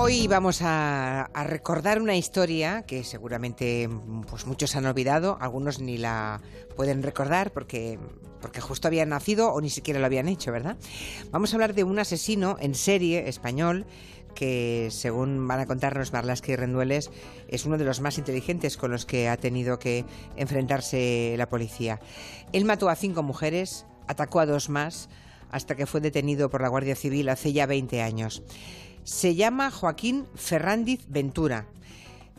Hoy vamos a, recordar una historia que seguramente pues muchos han olvidado, algunos ni la pueden recordar porque, porque justo habían nacido o ni siquiera lo habían hecho, ¿verdad? Vamos a hablar de un asesino en serie español que, según van a contarnos Marlaska y Rendueles, es uno de los más inteligentes con los que ha tenido que enfrentarse la policía. Él mató a cinco mujeres, atacó a dos más, hasta que fue detenido por la Guardia Civil hace ya 20 años. Se llama Joaquín Ferrandiz Ventura.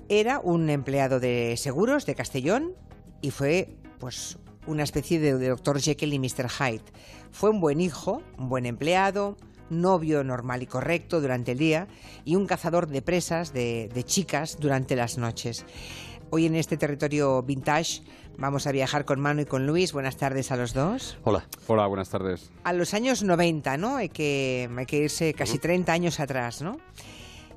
Era un empleado de seguros de Castellón y fue, pues, una especie de, doctor Jekyll y Mr. Hyde. Fue un buen hijo, un buen empleado, novio normal y correcto durante el día y un cazador de presas de chicas durante las noches. Hoy en este territorio vintage vamos a viajar con Manu y con Luis. Buenas tardes a los dos. Hola. Hola, buenas tardes. A los años 90, ¿no? Hay que, hay que irse casi 30 años atrás, ¿no?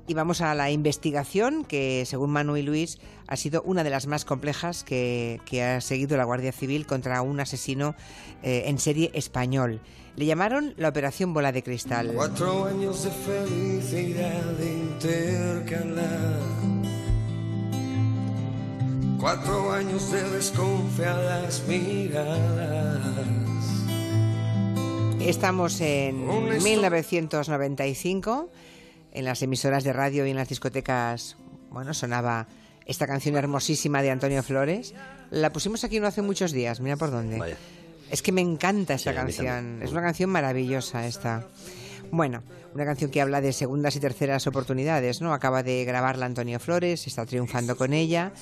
Y vamos a la investigación que, según Manu y Luis, ha sido una de las más complejas que, ha seguido la Guardia Civil contra un asesino eh, en serie español. Le llamaron la Operación Bola de Cristal. Cuatro años de felicidad Cuatro años de desconfiadas miradas. Estamos en 1995. En las emisoras de radio y en las discotecas, bueno, sonaba esta canción hermosísima de Antonio Flores. La pusimos aquí no hace muchos días, mira por dónde. Es que me encanta esta canción. Es una canción maravillosa esta. Bueno, una canción que habla de segundas y terceras oportunidades, ¿no? Acaba de grabarla Antonio Flores, está triunfando con ella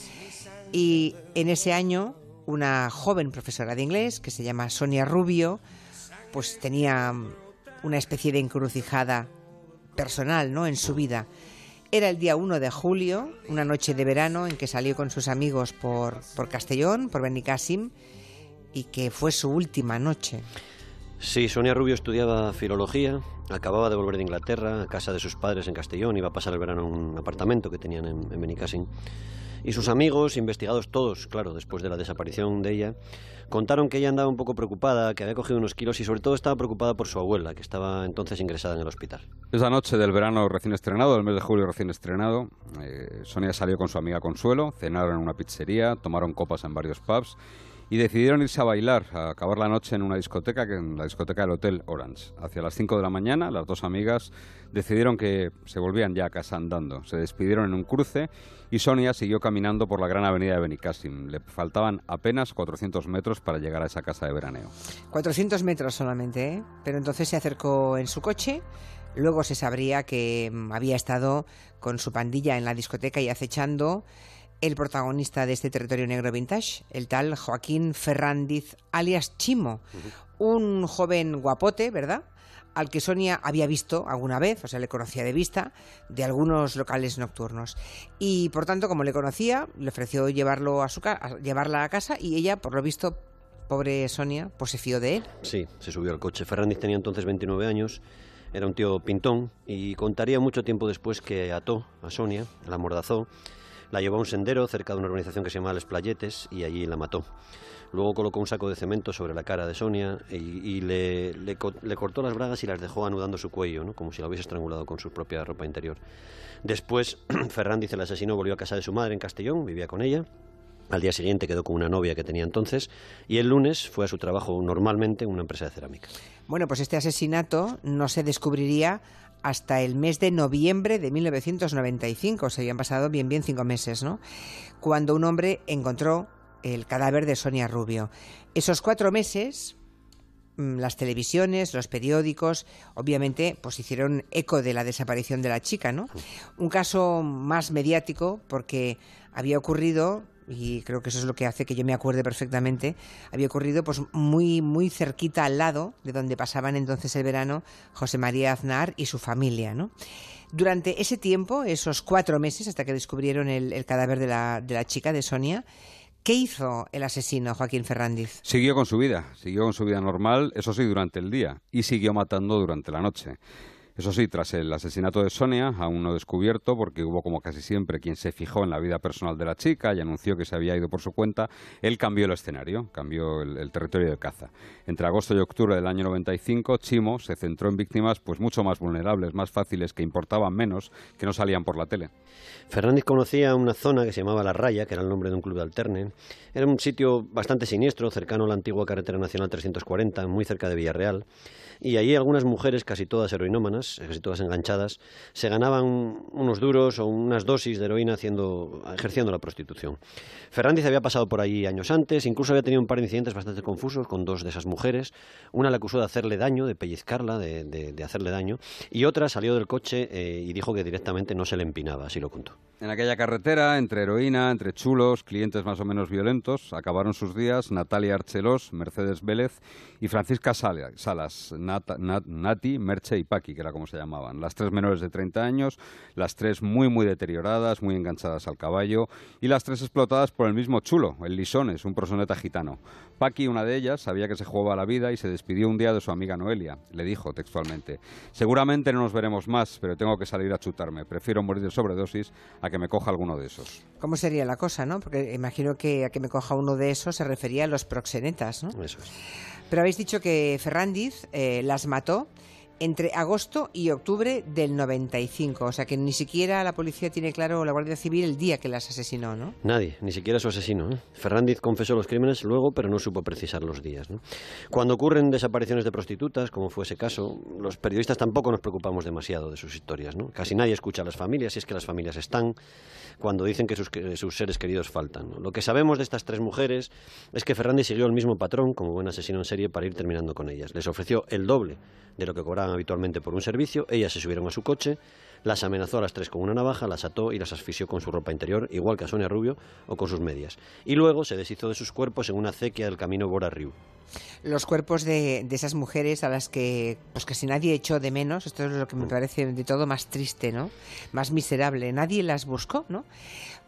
y en ese año, una joven profesora de inglés, que se llama Sonia Rubio, pues tenía una especie de encrucijada personal ¿no? en su vida. Era el día 1 de julio, una noche de verano en que salió con sus amigos por, por Castellón, por Benicassim, y que fue su última noche. Sí, Sonia Rubio estudiaba filología, acababa de volver de Inglaterra, a casa de sus padres en Castellón, iba a pasar el verano en un apartamento que tenían en, en Benicassim. Y sus amigos, investigados todos, claro, después de la desaparición de ella, contaron que ella andaba un poco preocupada, que había cogido unos kilos y sobre todo estaba preocupada por su abuela, que estaba entonces ingresada en el hospital. Esa noche del verano recién estrenado, el mes de julio recién estrenado, eh, Sonia salió con su amiga Consuelo, cenaron en una pizzería, tomaron copas en varios pubs y decidieron irse a bailar, a acabar la noche en una discoteca, que en la discoteca del Hotel Orange. Hacia las 5 de la mañana, las dos amigas decidieron que se volvían ya a casa andando. Se despidieron en un cruce y Sonia siguió caminando por la gran avenida de Benicassim. Le faltaban apenas 400 metros para llegar a esa casa de veraneo. 400 metros solamente, ¿eh? Pero entonces se acercó en su coche. Luego se sabría que mm, había estado con su pandilla en la discoteca y acechando el protagonista de este territorio negro vintage, el tal Joaquín Ferrandiz, alias Chimo, un joven guapote, ¿verdad? al que Sonia había visto alguna vez, o sea, le conocía de vista, de algunos locales nocturnos. Y por tanto, como le conocía, le ofreció llevarlo a su llevarla a casa y ella, por lo visto, pobre Sonia, pues se fió de él. Sí, se subió al coche. Ferrandiz tenía entonces 29 años, era un tío pintón y contaría mucho tiempo después que ató a Sonia, la mordazó la llevó a un sendero cerca de una organización que se llama Les Playetes y allí la mató. Luego colocó un saco de cemento sobre la cara de Sonia y, le, cortó las bragas y las dejó anudando su cuello, ¿no? como si la hubiese estrangulado con su propia ropa interior. Después, Ferran dice el asesino volvió a casa de su madre en Castellón, vivía con ella. Al día siguiente quedó con una novia que tenía entonces y el lunes fue a su trabajo normalmente en una empresa de cerámica. Bueno, pues este asesinato no se descubriría hasta el mes de noviembre de 1995, se habían pasado bien bien cinco meses, ¿no? Cuando un hombre encontró el cadáver de Sonia Rubio. Esos cuatro meses, mm, las televisiones, los periódicos, obviamente, pues hicieron eco de la desaparición de la chica, ¿no? Un caso más mediático porque había ocurrido y creo que eso es lo que hace que yo me acuerde perfectamente, había ocurrido pues muy, muy cerquita al lado de donde pasaban entonces el verano José María Aznar y su familia, ¿no? Durante ese tiempo, esos cuatro meses, hasta que descubrieron el, cadáver de la, de la chica, de Sonia, ¿Qué hizo el asesino Joaquín Ferrandiz? Siguió con su vida, siguió con su vida normal, eso sí, durante el día, y siguió matando durante la noche. Eso sí, tras el asesinato de Sonia, aún no descubierto, porque hubo como casi siempre quien se fijó en la vida personal de la chica y anunció que se había ido por su cuenta, él cambió el escenario, cambió el, territorio de caza. Entre agosto y octubre del año 95, Chimo se centró en víctimas pues mucho más vulnerables, más fáciles, que importaban menos, que no salían por la tele. Fernández conocía una zona que se llamaba La Raya, que era el nombre de un club de alterne. Era un sitio bastante siniestro, cercano a la antigua carretera nacional 340, muy cerca de Villarreal. Y allí algunas mujeres, casi todas heroinómanas, casi todas enganchadas, se ganaban unos duros o unas dosis de heroína haciendo, ejerciendo la prostitución. Fernández había pasado por allí años antes, incluso había tenido un par de incidentes bastante confusos con dos de esas mujeres. Una le acusó de hacerle daño, de pellizcarla, de, hacerle daño, y otra salió del coche eh, y dijo que directamente no se le empinaba, así lo contó. En aquella carretera, entre heroína, entre chulos, clientes más o menos violentos, acabaron sus días Natalia Archelos, Mercedes Vélez y Francisca Sala- Salas, Nat- Nat- Nati, Merche y Paqui, que como se llamaban. Las tres menores de 30 años, las tres muy, muy deterioradas, muy enganchadas al caballo y las tres explotadas por el mismo chulo, el Lisones, un prosoneta gitano. Paqui, una de ellas, sabía que se jugaba la vida y se despidió un día de su amiga Noelia. Le dijo textualmente, seguramente no nos veremos más, pero tengo que salir a chutarme. Prefiero morir de sobredosis a que me coja alguno de esos. ¿Cómo sería la cosa, no? Porque imagino que a que me coja uno de esos se refería a los proxenetas, ¿no? Eso es. Pero habéis dicho que Ferrandiz eh, las mató entre agosto y octubre del 95. O sea que ni siquiera la policía tiene claro, la Guardia Civil, el día que las asesinó, ¿no? Nadie, ni siquiera su asesino. ¿eh? Fernández confesó los crímenes luego, pero no supo precisar los días. Cuando ocurren desapariciones de prostitutas, como fue ese caso, los periodistas tampoco nos preocupamos demasiado de sus historias. ¿no? Casi nadie escucha a las familias, si es que las familias están, cuando dicen que sus, sus seres queridos faltan. Lo que sabemos de estas tres mujeres es que Fernández siguió el mismo patrón, como buen asesino en serie, para ir terminando con ellas. Les ofreció el doble de lo que cobraban habitualmente por un servicio, ellas se subieron a su coche, las amenazó a las tres con una navaja, las ató y las asfixió con su ropa interior, igual que a Sonia Rubio o con sus medias. Y luego se deshizo de sus cuerpos en una acequia del camino Bora-Riu. Los cuerpos de, de esas mujeres a las que pues casi nadie echó de menos, esto es lo que me parece de todo más triste, ¿no? Más miserable. Nadie las buscó, ¿no?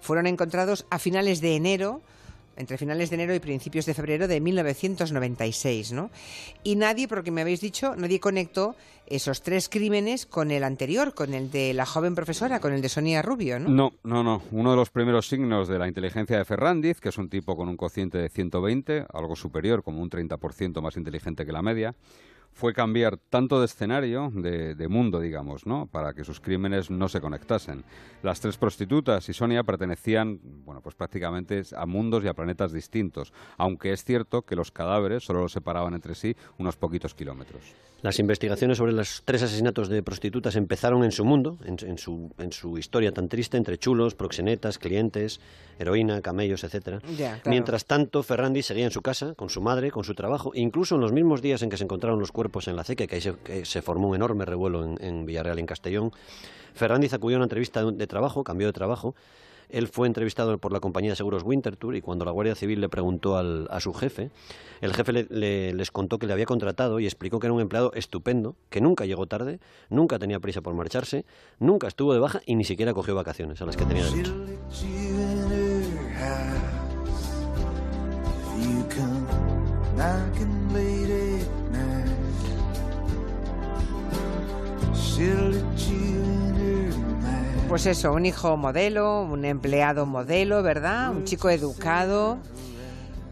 Fueron encontrados a finales de enero, entre finales de enero y principios de febrero de 1996, ¿no? Y nadie, porque me habéis dicho, nadie conectó esos tres crímenes con el anterior, con el de la joven profesora, con el de Sonia Rubio, ¿no? No, no, no. Uno de los primeros signos de la inteligencia de Ferrandiz, que es un tipo con un cociente de 120, algo superior, como un 30% más inteligente que la media, fue cambiar tanto de escenario, de, de mundo, digamos, ¿no? Para que sus crímenes no se conectasen. Las tres prostitutas y Sonia pertenecían, bueno, pues prácticamente a mundos y a planetas distintos, aunque es cierto que los cadáveres solo los separaban entre sí unos poquitos kilómetros. Las investigaciones sobre los tres asesinatos de prostitutas empezaron en su mundo, en, en su, en su historia tan triste, entre chulos, proxenetas, clientes, heroína, camellos, etcétera. Ya, claro. Mientras tanto, Ferrandi seguía en su casa, con su madre, con su trabajo, incluso en los mismos días en que se encontraron los cuerpos en la acequia, que se, formó un enorme revuelo en, Villarreal, en Castellón. Fernández acudió a una entrevista de, trabajo, cambió de trabajo. Él fue entrevistado por la compañía de seguros Winterthur y cuando la Guardia Civil le preguntó al- a su jefe, el jefe le- le- les contó que le había contratado y explicó que era un empleado estupendo, que nunca llegó tarde, nunca tenía prisa por marcharse, nunca estuvo de baja y ni siquiera cogió vacaciones a las que tenía derecho. Pues eso, un hijo modelo, un empleado modelo, ¿verdad? Un chico educado,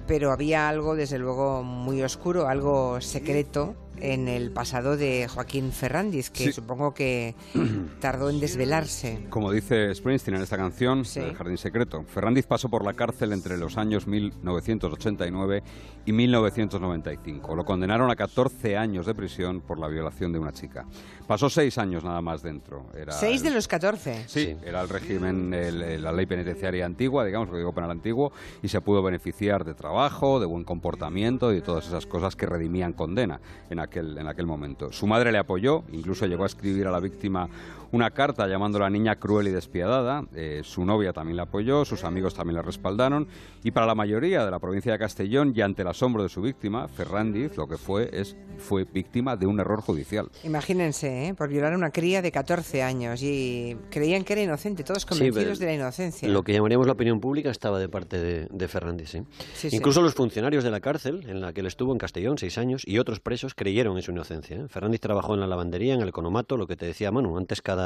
pero había algo, desde luego, muy oscuro, algo secreto en el pasado de Joaquín Ferrandiz, que Sí. supongo que tardó en desvelarse. Como dice Springsteen en esta canción, Sí. El Jardín Secreto, Ferrandiz pasó por la cárcel entre los años 1989 y 1995. Lo condenaron a 14 años de prisión por la violación de una chica. Pasó seis años nada más dentro. Era Seis de el- los catorce. Sí, Sí. era el régimen, el- el- la ley penitenciaria antigua, digamos, el código penal antiguo, y se pudo beneficiar de trabajo, de buen comportamiento y de todas esas cosas que redimían condena en en aquel momento. Su madre le apoyó, incluso llegó a escribir a la víctima una carta llamándola niña cruel y despiadada. Eh, su novia también la apoyó, sus amigos también la respaldaron, y para la mayoría de la provincia de Castellón, y ante el asombro de su víctima, Ferrandiz, lo que fue es fue víctima de un error judicial. Imagínense, ¿eh? por violar a una cría de 14 años y creían que era inocente, todos convencidos de la inocencia. Lo que llamaríamos la opinión pública estaba de parte de, de Fernández. ¿sí? Sí, sí. Incluso los funcionarios de la cárcel, en la que él estuvo en Castellón seis años, y otros presos creyeron en su inocencia. ¿eh? Fernández trabajó en la lavandería, en el economato, lo que te decía Manu, antes cada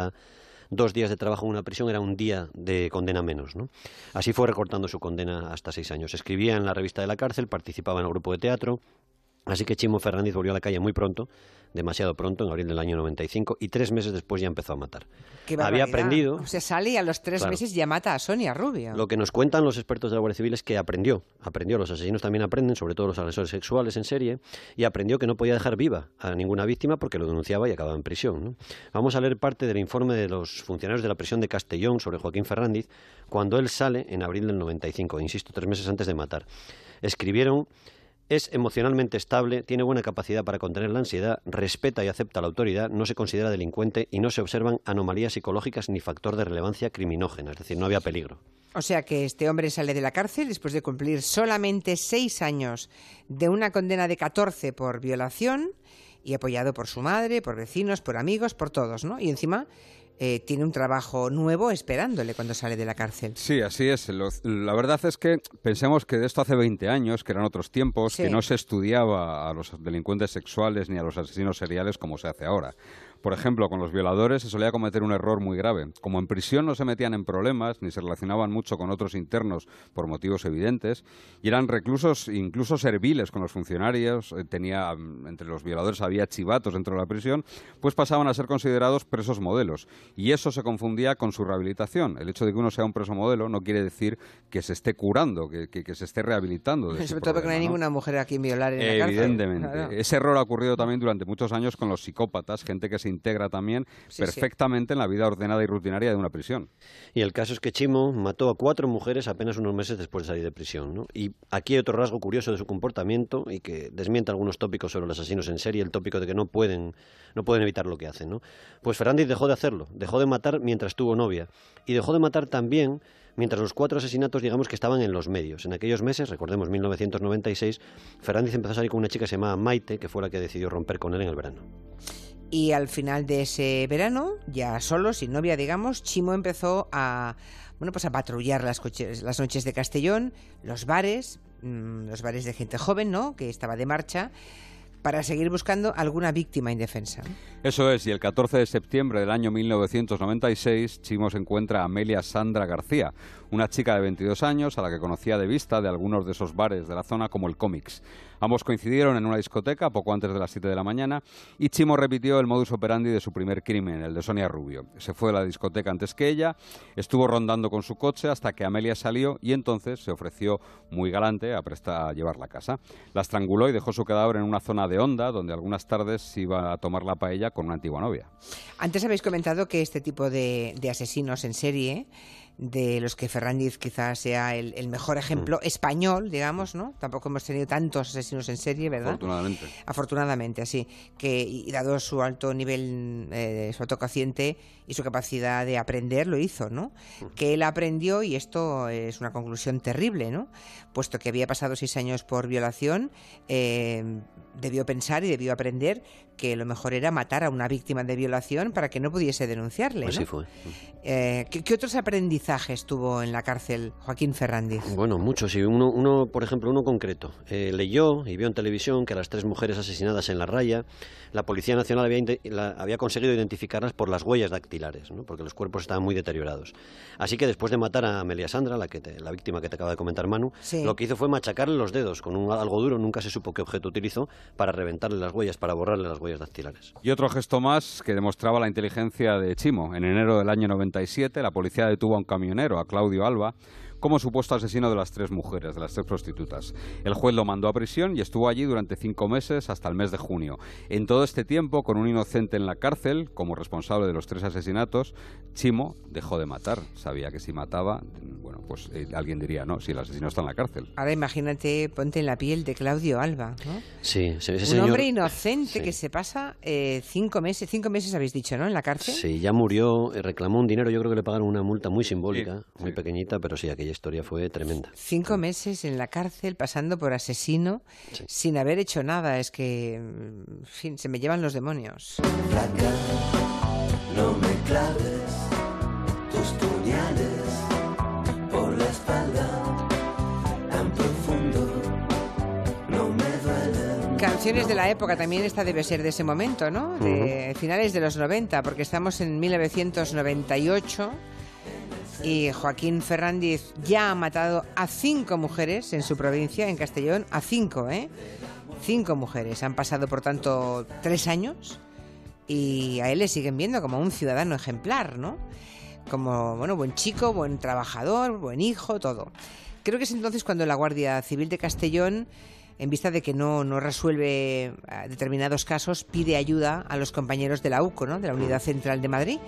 dos días de trabajo en una prisión era un día de condena menos. ¿no? Así fue recortando su condena hasta seis años. Escribía en la revista de la cárcel, participaba en el grupo de teatro, Así que Chimo Fernández volvió a la calle muy pronto, demasiado pronto, en abril del año 95, y tres meses después ya empezó a matar. Qué Había aprendido. O sea, sale y a los tres Claro. meses ya mata a Sonia Rubio. Lo que nos cuentan los expertos de la Guardia Civil es que aprendió, aprendió, los asesinos también aprenden, sobre todo los agresores sexuales en serie, y aprendió que no podía dejar viva a ninguna víctima porque lo denunciaba y acababa en prisión. ¿no? Vamos a leer parte del informe de los funcionarios de la prisión de Castellón sobre Joaquín Fernández cuando él sale en abril del 95, insisto, tres meses antes de matar. Escribieron es emocionalmente estable, tiene buena capacidad para contener la ansiedad, respeta y acepta la autoridad, no se considera delincuente y no se observan anomalías psicológicas ni factor de relevancia criminógena, es decir, no había peligro. O sea que este hombre sale de la cárcel después de cumplir solamente seis años de una condena de 14 por violación y apoyado por su madre, por vecinos, por amigos, por todos, ¿no? Y encima eh, tiene un trabajo nuevo esperándole cuando sale de la cárcel. Sí, así es. Lo- la verdad es que pensemos que de esto hace 20 años, que eran otros tiempos, Sí. que no se estudiaba a los delincuentes sexuales ni a los asesinos seriales como se hace ahora. Por ejemplo, con los violadores se solía cometer un error muy grave. Como en prisión no se metían en problemas ni se relacionaban mucho con otros internos por motivos evidentes y eran reclusos incluso serviles con los funcionarios, eh, tenía mm, entre los violadores había chivatos dentro de la prisión, pues pasaban a ser considerados presos modelos y eso se confundía con su rehabilitación. El hecho de que uno sea un preso modelo no quiere decir que se esté curando, que, que- que se esté rehabilitando. de Sobre todo porque no hay ninguna mujer a quien violar en la cárcel. Evidentemente. Claro. Ese error ha ocurrido también durante muchos años con los psicópatas, gente que se integra también Sí, sí. perfectamente en la vida ordenada y rutinaria de una prisión. Y el caso es que Chimo mató a cuatro mujeres apenas unos meses después de salir de prisión. ¿no? Y aquí hay otro rasgo curioso de su comportamiento y que desmiente algunos tópicos sobre los asesinos en serie, el tópico de que no pueden, no pueden evitar lo que hacen. ¿no? Pues Fernández dejó de hacerlo, dejó de matar mientras tuvo novia y dejó de matar también mientras los cuatro asesinatos, digamos que estaban en los medios. En aquellos meses, recordemos 1996, Fernández empezó a salir con una chica que se llamaba Maite, que fue la que decidió romper con él en el verano. Y al final de ese verano, ya solo, sin novia, digamos, Chimo empezó a bueno, pues a patrullar las, las noches de Castellón, los bares, mm, los bares de gente joven, ¿no? Que estaba de marcha, para seguir buscando alguna víctima indefensa. Eso es, y el 14 de septiembre del año 1996, Chimo se encuentra a Amelia Sandra García, una chica de 22 años a la que conocía de vista de algunos de esos bares de la zona como el Comics. Ambos coincidieron en una discoteca poco antes de las 7 de la mañana y Chimo repitió el modus operandi de su primer crimen, el de Sonia Rubio. Se fue de la discoteca antes que ella, estuvo rondando con su coche hasta que Amelia salió y entonces se ofreció muy galante a prestar a llevarla a casa. La estranguló y dejó su cadáver en una zona de onda donde algunas tardes iba a tomar la paella con una antigua novia. Antes habéis comentado que este tipo de asesinos en serie, de los que Fernández quizás sea el, el mejor ejemplo español, digamos, ¿no? Tampoco hemos tenido tantos asesinos en serie, ¿verdad? Afortunadamente. Afortunadamente, así. Que, y dado su alto nivel, eh, su alto cociente y su capacidad de aprender, lo hizo, ¿no? Que él aprendió, y esto es una conclusión terrible, ¿no? Puesto que había pasado seis años por violación, eh, debió pensar y debió aprender que lo mejor era matar a una víctima de violación para que no pudiese denunciarle, Así ¿no? fue. Eh, ¿qué, qué otros aprendizajes tuvo en la cárcel Joaquín Fernández? Bueno, muchos. Y uno, uno, por ejemplo, uno concreto. Eh, leyó y vio en televisión que a las tres mujeres asesinadas en la raya, la Policía Nacional había, inte- la- había conseguido identificarlas por las huellas dactilares, ¿no? porque los cuerpos estaban muy deteriorados. Así que después de matar a Amelia Sandra, la, que te- la víctima que te acaba de comentar Manu, Sí. lo que hizo fue machacarle los dedos con un, algo duro, nunca se supo qué objeto utilizó, para reventarle las huellas, para borrarle las huellas Y otro gesto más que demostraba la inteligencia de Chimo. En enero del año 97, la policía detuvo a un camionero, a Claudio Alba, como supuesto asesino de las tres mujeres, de las tres prostitutas. El juez lo mandó a prisión y estuvo allí durante cinco meses hasta el mes de junio. En todo este tiempo, con un inocente en la cárcel, como responsable de los tres asesinatos, Chimo dejó de matar. Sabía que si mataba, bueno, pues eh, alguien diría, no, si el asesino está en la cárcel. Ahora imagínate, ponte en la piel de Claudio Alba, ¿no? Sí, ese, ese Un señor- hombre inocente Sí. que se pasa eh, cinco meses, cinco meses habéis dicho, ¿no? En la cárcel. Sí, ya murió, eh, reclamó un dinero, yo creo que le pagaron una multa muy simbólica, Sí, muy sí. pequeñita, pero sí, aquella historia fue tremenda. Cinco meses en la cárcel pasando por asesino Sí. sin haber hecho nada. Es que, en fin, se me llevan los demonios. Flaca, no me claves tus puñales por la espalda tan profundo, no me duelen. Canciones de la época, también esta debe ser de ese momento, ¿no? De finales de los 90, porque estamos en 1998 y Joaquín Fernández ya ha matado a cinco mujeres en su provincia, en Castellón, a cinco, ¿eh? Cinco mujeres. Han pasado, por tanto, tres años y a él le siguen viendo como un ciudadano ejemplar, ¿no? Como, bueno, buen chico, buen trabajador, buen hijo, todo. Creo que es entonces cuando la Guardia Civil de Castellón en vista de que no, no resuelve eh, determinados casos, pide ayuda a los compañeros de la UCO, ¿no? de la Unidad Central de Madrid,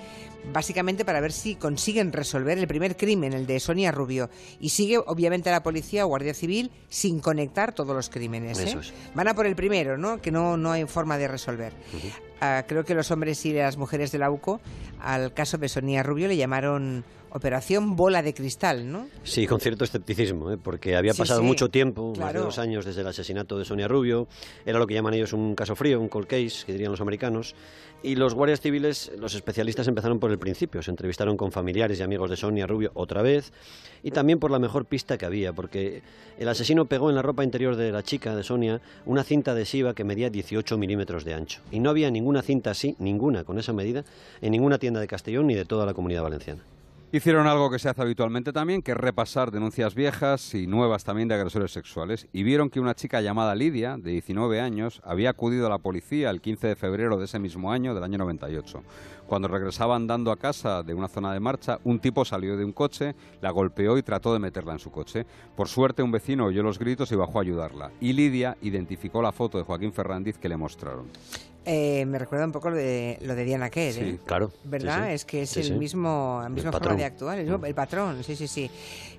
básicamente para ver si consiguen resolver el primer crimen, el de Sonia Rubio. Y sigue, obviamente, la policía o Guardia Civil sin conectar todos los crímenes. ¿eh? Es. Van a por el primero, ¿no? que no, no hay forma de resolver. Ah, creo que los hombres y las mujeres de la UCO al caso de Sonia Rubio le llamaron Operación Bola de Cristal, ¿no? Sí, con cierto escepticismo, ¿eh? porque había Sí, pasado sí, mucho tiempo, más de dos años desde el asesinato de Sonia Rubio. Era lo que llaman ellos un caso frío, un cold case, que dirían los americanos. Y los guardias civiles, los especialistas empezaron por el principio. Se entrevistaron con familiares y amigos de Sonia Rubio otra vez. Y también por la mejor pista que había, porque el asesino pegó en la ropa interior de la chica, de Sonia, una cinta adhesiva que medía 18 milímetros de ancho. Y no había ninguna cinta así, ninguna con esa medida, en ninguna tienda de Castellón ni de toda la comunidad valenciana. Hicieron algo que se hace habitualmente también, que es repasar denuncias viejas y nuevas también de agresores sexuales, y vieron que una chica llamada Lidia, de 19 años, había acudido a la policía el 15 de febrero de ese mismo año, del año 98. Cuando regresaba andando a casa de una zona de marcha, un tipo salió de un coche, la golpeó y trató de meterla en su coche. Por suerte, un vecino oyó los gritos y bajó a ayudarla. Y Lidia identificó la foto de Joaquín Fernández que le mostraron. Eh, me recuerda un poco lo de, lo de Diana Kerr, Sí, ¿eh? Claro. ¿Verdad? Sí, sí. Es que es Sí, el mismo, la El misma forma patrón. de actuar, el, mismo- Mm. el patrón, sí, sí, sí.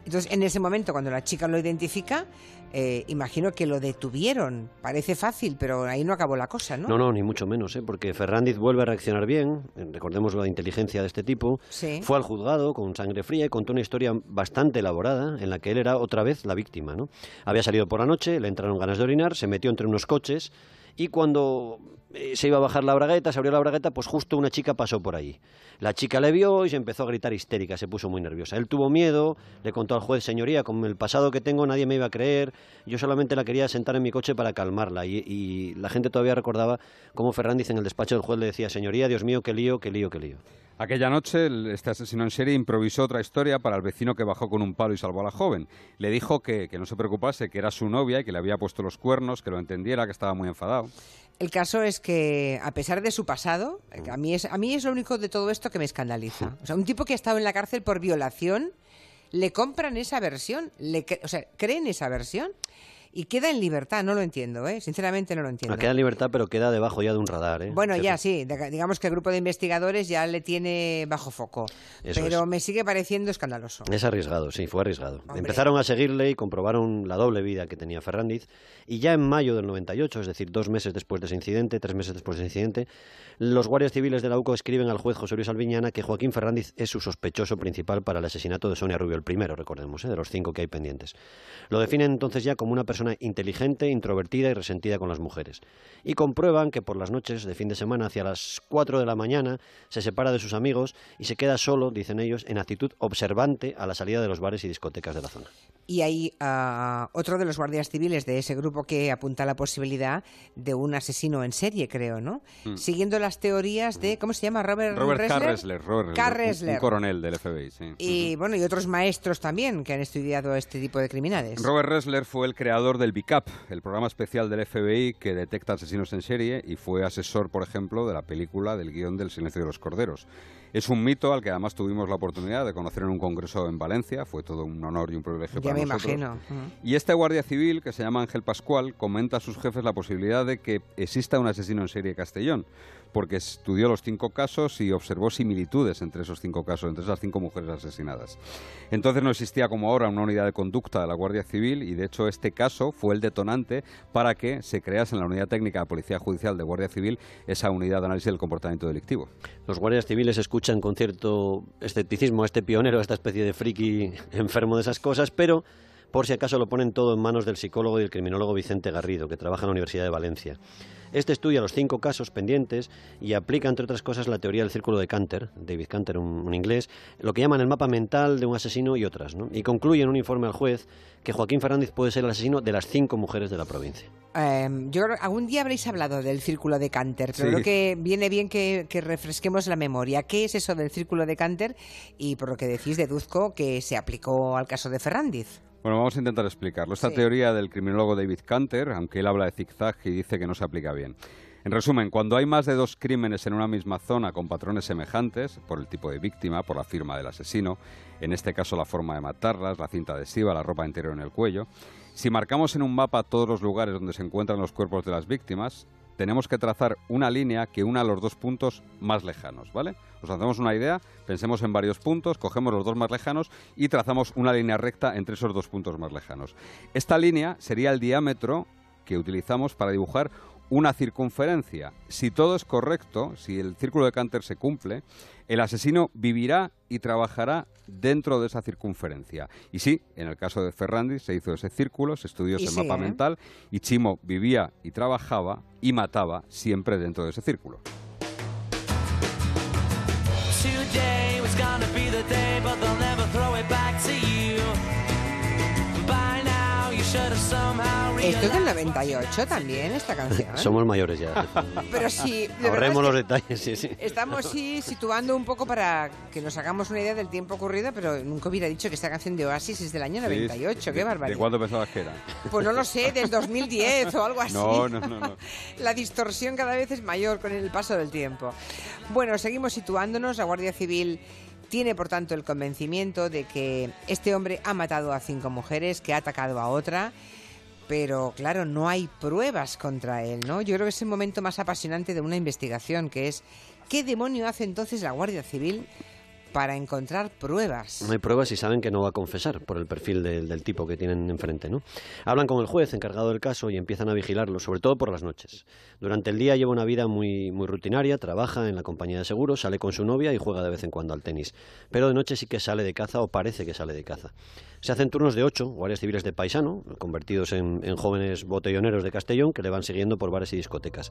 Entonces, en ese momento, cuando la chica lo identifica, eh, imagino que lo detuvieron. Parece fácil, pero ahí no acabó la cosa, ¿no? No, no, ni mucho menos, ¿eh? porque Fernández vuelve a reaccionar bien, eh, recordemos la inteligencia de este tipo, fue al juzgado con sangre fría y contó una historia bastante elaborada en la que él era otra vez la víctima. ¿no? Había salido por la noche, le entraron ganas de orinar, se metió entre unos coches y cuando eh, se iba a bajar la bragueta, se abrió la bragueta, pues justo una chica pasó por ahí. La chica le vio y se empezó a gritar histérica, se puso muy nerviosa. Él tuvo miedo, le contó al juez, señoría, con el pasado que tengo nadie me iba a creer, yo solamente la quería sentar en mi coche para calmarla. Y, y la gente todavía recordaba cómo Fernández en el despacho del juez le decía, señoría, Dios mío, qué lío, qué lío, qué lío. Aquella noche, el- este asesino en serie improvisó otra historia para el vecino que bajó con un palo y salvó a la joven. Le dijo que, que no se preocupase, que era su novia y que le había puesto los cuernos, que lo entendiera, que estaba muy enfadado. El caso es que, a pesar de su pasado, eh, a mí, es, a mí es lo único de todo esto que me escandaliza. O sea, un tipo que ha estado en la cárcel por violación, le compran esa versión, le o sea, creen esa versión y queda en libertad. No lo entiendo, ¿eh? Sinceramente no lo entiendo. Ah, queda en libertad, pero queda debajo ya de un radar. ¿eh? Bueno, ya sí, de- digamos que el grupo de investigadores ya le tiene bajo foco. Eso pero es. me sigue pareciendo escandaloso. Es arriesgado, sí, fue arriesgado. Hombre. Empezaron a seguirle y comprobaron la doble vida que tenía Fernández. Y ya en mayo del 98, es decir, dos meses después de ese incidente, tres meses después de ese incidente, los guardias civiles de la UCO escriben al juez José Luis Alviñana que Joaquín Fernández es su sospechoso principal para el asesinato de Sonia Rubio, el primero, recordemos, ¿eh? de los cinco que hay pendientes. Lo definen entonces ya como una persona inteligente, introvertida y resentida con las mujeres. Y comprueban que por las noches de fin de semana, hacia las 4 de la mañana, se separa de sus amigos y se queda solo, dicen ellos, en actitud observante a la salida de los bares y discotecas de la zona. Y hay ah, otro de los guardias civiles de ese grupo que apunta a la posibilidad de un asesino en serie, creo, ¿no? Siguiendo las teorías de, ¿cómo se llama? Robert. Robert Ressler? Carresler, Robert, Carresler. un, un coronel del FBI, sí. Y bueno, y otros maestros también que han estudiado este tipo de criminales. Robert Ressler fue el creador del BICAP, el programa especial del FBI que detecta asesinos en serie y fue asesor, por ejemplo, de la película del guion del Silencio de los Corderos. Es un mito al que además tuvimos la oportunidad de conocer en un congreso en Valencia, fue todo un honor y un privilegio ya para me nosotros. imagino. Y este guardia civil, que se llama Ángel Pascual, comenta a sus jefes la posibilidad de que exista un asesino en serie Castellón, porque estudió los cinco casos y observó similitudes entre esos cinco casos, entre esas cinco mujeres asesinadas. Entonces no existía como ahora una unidad de conducta de la Guardia Civil y de hecho este caso fue el detonante para que se crease en la unidad técnica de Policía Judicial de Guardia Civil esa unidad de análisis del comportamiento delictivo. Los guardias civiles escuchan con cierto escepticismo a este pionero, a esta especie de friki enfermo de esas cosas, pero por si acaso lo ponen todo en manos del psicólogo y el criminólogo Vicente Garrido, que trabaja en la Universidad de Valencia. Este estudia los cinco casos pendientes y aplica, entre otras cosas, la teoría del círculo de Canter, David Canter, un, un inglés, lo que llaman el mapa mental de un asesino y otras, ¿no? Y concluye en un informe al juez que Joaquín Fernández puede ser el asesino de las cinco mujeres de la provincia. Eh, yo algún día habréis hablado del círculo de Canter, pero Sí. creo que viene bien que, que refresquemos la memoria. ¿Qué es eso del círculo de Canter? Y por lo que decís, deduzco que se aplicó al caso de Ferrandiz. Bueno, vamos a intentar explicarlo. Esta Sí. teoría del criminólogo David Canter, aunque él habla de zigzag y dice que no se aplica bien. En resumen, cuando hay más de dos crímenes en una misma zona con patrones semejantes, por el tipo de víctima, por la firma del asesino, en este caso la forma de matarlas, la cinta adhesiva, la ropa interior en el cuello, si marcamos en un mapa todos los lugares donde se encuentran los cuerpos de las víctimas, tenemos que trazar una línea que una los dos puntos más lejanos, ¿vale? Os hacemos una idea, pensemos en varios puntos, cogemos los dos más lejanos y trazamos una línea recta entre esos dos puntos más lejanos. Esta línea sería el diámetro que utilizamos para dibujar una circunferencia. Si todo es correcto, si el círculo de Canter se cumple, el asesino vivirá y trabajará dentro de esa circunferencia. Y sí, en el caso de Ferrandi se hizo ese círculo, se estudió Y ese sí, mapa ¿eh? mental y Chimo vivía y trabajaba y mataba siempre dentro de ese círculo. Esto es del realized what you 98 también, esta canción. Somos mayores ya. Pero sí, Ahorremos es los detalles, sí, sí. Estamos sí situando un poco para que nos hagamos una idea del tiempo ocurrido, pero nunca hubiera dicho que esta canción de Oasis es del año 98. Sí, Qué ¿de- barbaridad. ¿De cuándo pensabas que era? Pues no lo sé, del 2010 o algo así. No, no, no, no. La distorsión cada vez es mayor con el paso del tiempo. Bueno, seguimos situándonos. La Guardia Civil tiene, por tanto, el convencimiento de que este hombre ha matado a cinco mujeres, que ha atacado a otra. Pero claro, no hay pruebas contra él, ¿no? Yo creo que es el momento más apasionante de una investigación, que es ¿qué demonio hace entonces la Guardia Civil para encontrar pruebas? No hay pruebas y saben que no va a confesar por el perfil del, tipo que tienen enfrente, ¿no? Hablan con el juez encargado del caso y empiezan a vigilarlo, sobre todo por las noches. Durante el día lleva una vida muy, muy rutinaria, trabaja en la compañía de seguros, sale con su novia y juega de vez en cuando al tenis. Pero de noche sí que sale de caza o parece que sale de caza. Se hacen turnos de ocho guardias civiles de paisano, convertidos en, en jóvenes botelloneros de Castellón, que le van siguiendo por bares y discotecas.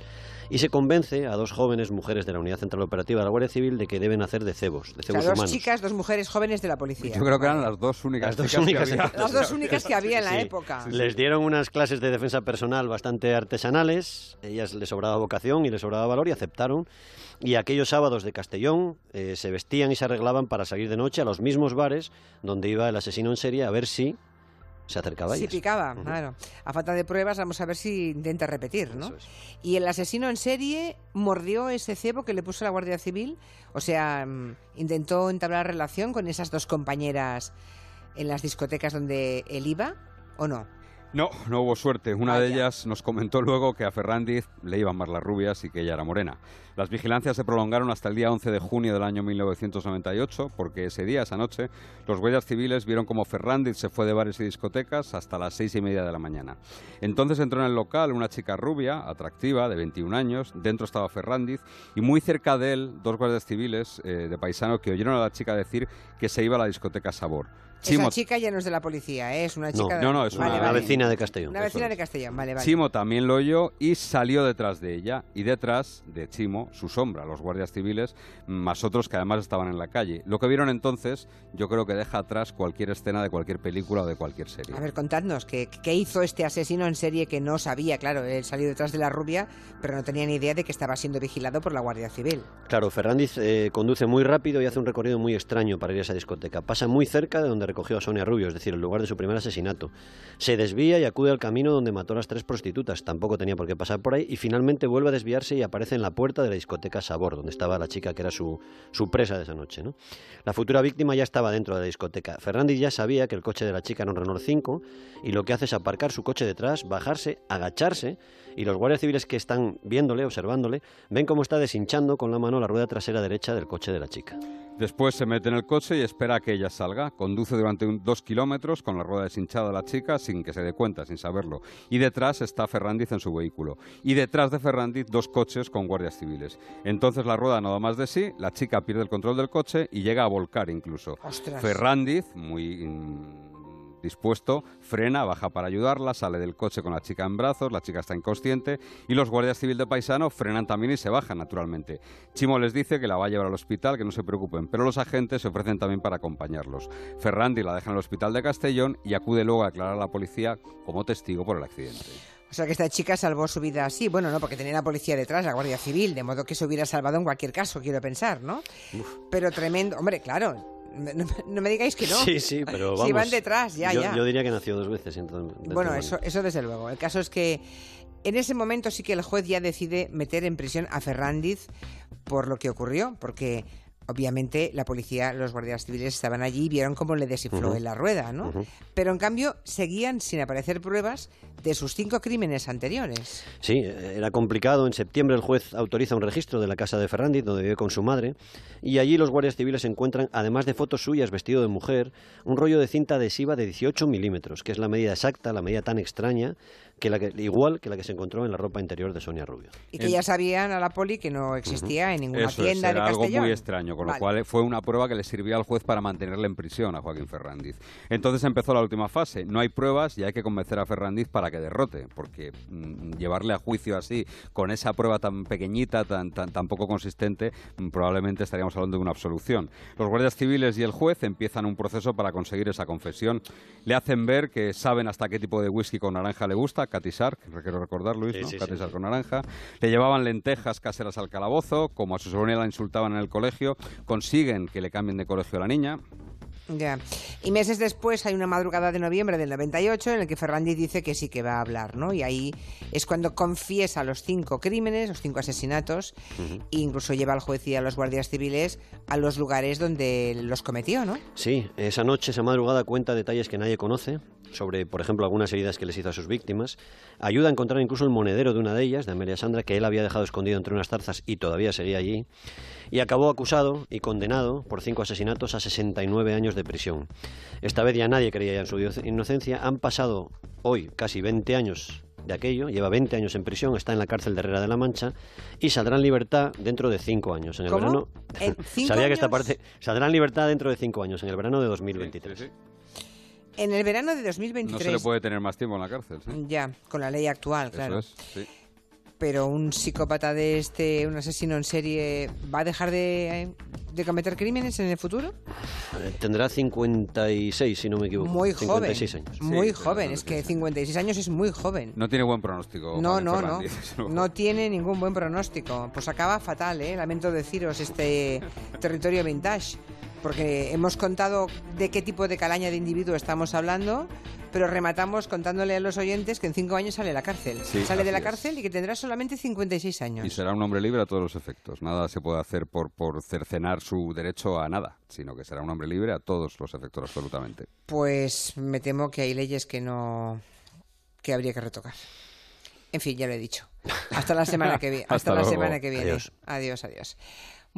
Y se convence a dos jóvenes mujeres de la Unidad Central Operativa de la Guardia Civil de que deben hacer de cebos, de O cebos dos chicas, dos mujeres jóvenes de la policía. Yo creo que eran las dos únicas Las dos chicas que únicas, había. Las dos únicas que había en la Sí. época. Les dieron unas clases de defensa personal bastante artesanales, ellas les sobraba vocación y les sobraba valor y aceptaron. Y aquellos sábados de Castellón eh, se vestían y se arreglaban para salir de noche a los mismos bares donde iba el asesino en serie a ver si se acercaba a ellas. picaba, claro. A falta de pruebas, vamos a ver si intenta repetir, ¿no? Es. Y el asesino en serie mordió ese cebo que le puso la Guardia Civil, o sea, mm, intentó entablar relación con esas dos compañeras en las discotecas donde él iba, ¿o no? No, no hubo suerte. Una de ellas nos comentó luego que a Ferrandiz le iban más las rubias y que ella era morena. Las vigilancias se prolongaron hasta el día 11 de junio del año 1998, porque ese día, esa noche, los guardias civiles vieron como Ferrandiz se fue de bares y discotecas hasta las seis y media de la mañana. Entonces entró en el local una chica rubia, atractiva, de 21 años. Dentro estaba Ferrandiz y muy cerca de él, dos guardias civiles eh, de paisano que oyeron a la chica decir que se iba a la discoteca Sabor. Esa Chimo- chica ya no es de la policía, ¿eh? es una chica... de- no, no, es Vale, una- vecina de Castellón. Una vecina de Castellón, vale, vale. Chimo también lo oyó y salió detrás de ella. Y detrás de Chimo, su sombra, los guardias civiles, más otros que además estaban en la calle. Lo que vieron entonces, yo creo que deja atrás cualquier escena de cualquier película o de cualquier serie. A ver, contadnos, ¿qué, ¿qué hizo este asesino en serie que no sabía? Claro, él salió detrás de la rubia, pero no tenía ni idea de que estaba siendo vigilado por la Guardia Civil. Claro, Ferrandiz eh, conduce muy rápido y hace un recorrido muy extraño para ir a esa discoteca. Pasa muy cerca de donde recogió a Sonia Rubio, es decir, el lugar de su primer asesinato. Se desvía y acude al camino donde mató a las tres prostitutas. Tampoco tenía por qué pasar por ahí. Y finalmente vuelve a desviarse y aparece en la puerta de la discoteca Sabor, donde estaba la chica que era su, presa de esa noche. ¿no? La futura víctima ya estaba dentro de la discoteca. Fernández ya sabía que el coche de la chica era un Renault 5 y lo que hace es aparcar su coche detrás, bajarse, agacharse y los guardias civiles que están viéndole, observándole, ven cómo está deshinchando con la mano la rueda trasera derecha del coche de la chica. Después se mete en el coche y espera a que ella salga. Conduce durante un- dos kilómetros con la rueda deshinchada a la chica sin que se dé cuenta, sin saberlo. Y detrás está Ferrandiz en su vehículo. Y detrás de Ferrandiz dos coches con guardias civiles. Entonces la rueda no da más de sí, la chica pierde el control del coche y llega a volcar incluso. Ostras. Ferrandiz, muy mm, dispuesto, frena, baja para ayudarla, sale del coche con la chica en brazos, la chica está inconsciente y los guardias civiles de Paisano frenan también y se bajan, naturalmente. Chimo les dice que la va a llevar al hospital, que no se preocupen, pero los agentes se ofrecen también para acompañarlos. Ferrandi la deja en el hospital de Castellón y acude luego a declarar a la policía como testigo por el accidente. O sea que esta chica salvó su vida así. Bueno, no, porque tenía la policía detrás, la Guardia Civil, de modo que se hubiera salvado en cualquier caso, quiero pensar, ¿no? Pero tremendo. Hombre, claro, no, no me digáis que no. Sí, sí, pero vamos. Si van detrás, ya, yo, ya. yo diría que nació dos veces. entonces, de Bueno, eso, eso desde luego. El caso es que en ese momento sí que el juez ya decide meter en prisión a Ferrandiz por lo que ocurrió, porque obviamente la policía, los guardias civiles estaban allí y vieron cómo le desinfló en la rueda, ¿no? Pero en cambio seguían sin aparecer pruebas de sus cinco crímenes anteriores. Sí, era complicado. En septiembre el juez autoriza un registro de la casa de Ferrandis, donde vive con su madre, y allí los guardias civiles encuentran, además de fotos suyas vestido de mujer, un rollo de cinta adhesiva de 18 milímetros, que es la medida exacta, la medida tan extraña, que la que, igual que la que se encontró en la ropa interior de Sonia Rubio. Y que En- ya sabían a la poli que no existía en ninguna Eso es, tienda de era algo Castellón. muy extraño, con Vale. lo cual fue una prueba que le sirvió al juez para mantenerle en prisión a Joaquín Ferrandiz. Entonces empezó la última fase. No hay pruebas y hay que convencer a Ferrandiz para que derrote, porque mm, llevarle a juicio así, con esa prueba tan pequeñita, tan, tan, tan poco consistente, mm, probablemente estaríamos hablando de una absolución. Los guardias civiles y el juez empiezan un proceso para conseguir esa confesión. Le hacen ver que saben hasta qué tipo de whisky con naranja le gusta, Catisar, que quiero recordar, Luis, Sí, ¿no? sí, sí, Catisar sí. con naranja. Le llevaban lentejas caseras al calabozo, como a su sobrina la insultaban en el colegio, consiguen que le cambien de colegio a la niña. Ya. Y meses después hay una madrugada de noviembre del 98 en el que Ferrandiz dice que sí que va a hablar, ¿no? Y ahí es cuando confiesa los cinco crímenes, los cinco asesinatos, e incluso lleva al juez y a los guardias civiles a los lugares donde los cometió, ¿no? Sí, esa noche, esa madrugada, cuenta detalles que nadie conoce sobre, por ejemplo, algunas heridas que les hizo a sus víctimas. Ayuda a encontrar incluso el monedero de una de ellas, de Amelia Sandra, que él había dejado escondido entre unas zarzas y todavía seguía allí. Y acabó acusado y condenado por cinco asesinatos a 69 años de prisión. Esta vez ya nadie creía en su inocencia. Han pasado hoy casi 20 años de aquello, lleva 20 años en prisión, está en la cárcel de Herrera de la Mancha y saldrá en libertad dentro de 5 años. En el ¿Cómo? verano. ¿En cinco Sabía que esta años? parte. Saldrá en libertad dentro de 5 años, en el verano de 2023. Sí, sí. En el verano de No 2023. se le puede tener más tiempo en la cárcel. ¿sí? Ya, con la ley actual, claro. Eso es, sí. Pero un psicópata de este, un asesino en serie, ¿va a dejar de, de cometer crímenes en el futuro? Tendrá 56, si no me equivoco. Muy joven. 56 años. Muy Sí, joven. Es que sí. 56 años es muy joven. No tiene buen pronóstico. No, no, no. No tiene ningún buen pronóstico. Pues acaba fatal, ¿eh? Lamento deciros este territorio vintage. Porque hemos contado de qué tipo de calaña de individuo estamos hablando, pero rematamos contándole a los oyentes que en cinco años sale la cárcel. Sí, sale de la es. cárcel y que tendrá solamente 56 años. Y será un hombre libre a todos los efectos. Nada se puede hacer por, por cercenar su derecho a nada, sino que será un hombre libre a todos los efectos, absolutamente. Pues me temo que hay leyes que no. que habría que retocar. En fin, ya lo he dicho. Hasta la semana que viene. Hasta, Hasta la luego. semana que viene. Adiós. adiós. adiós.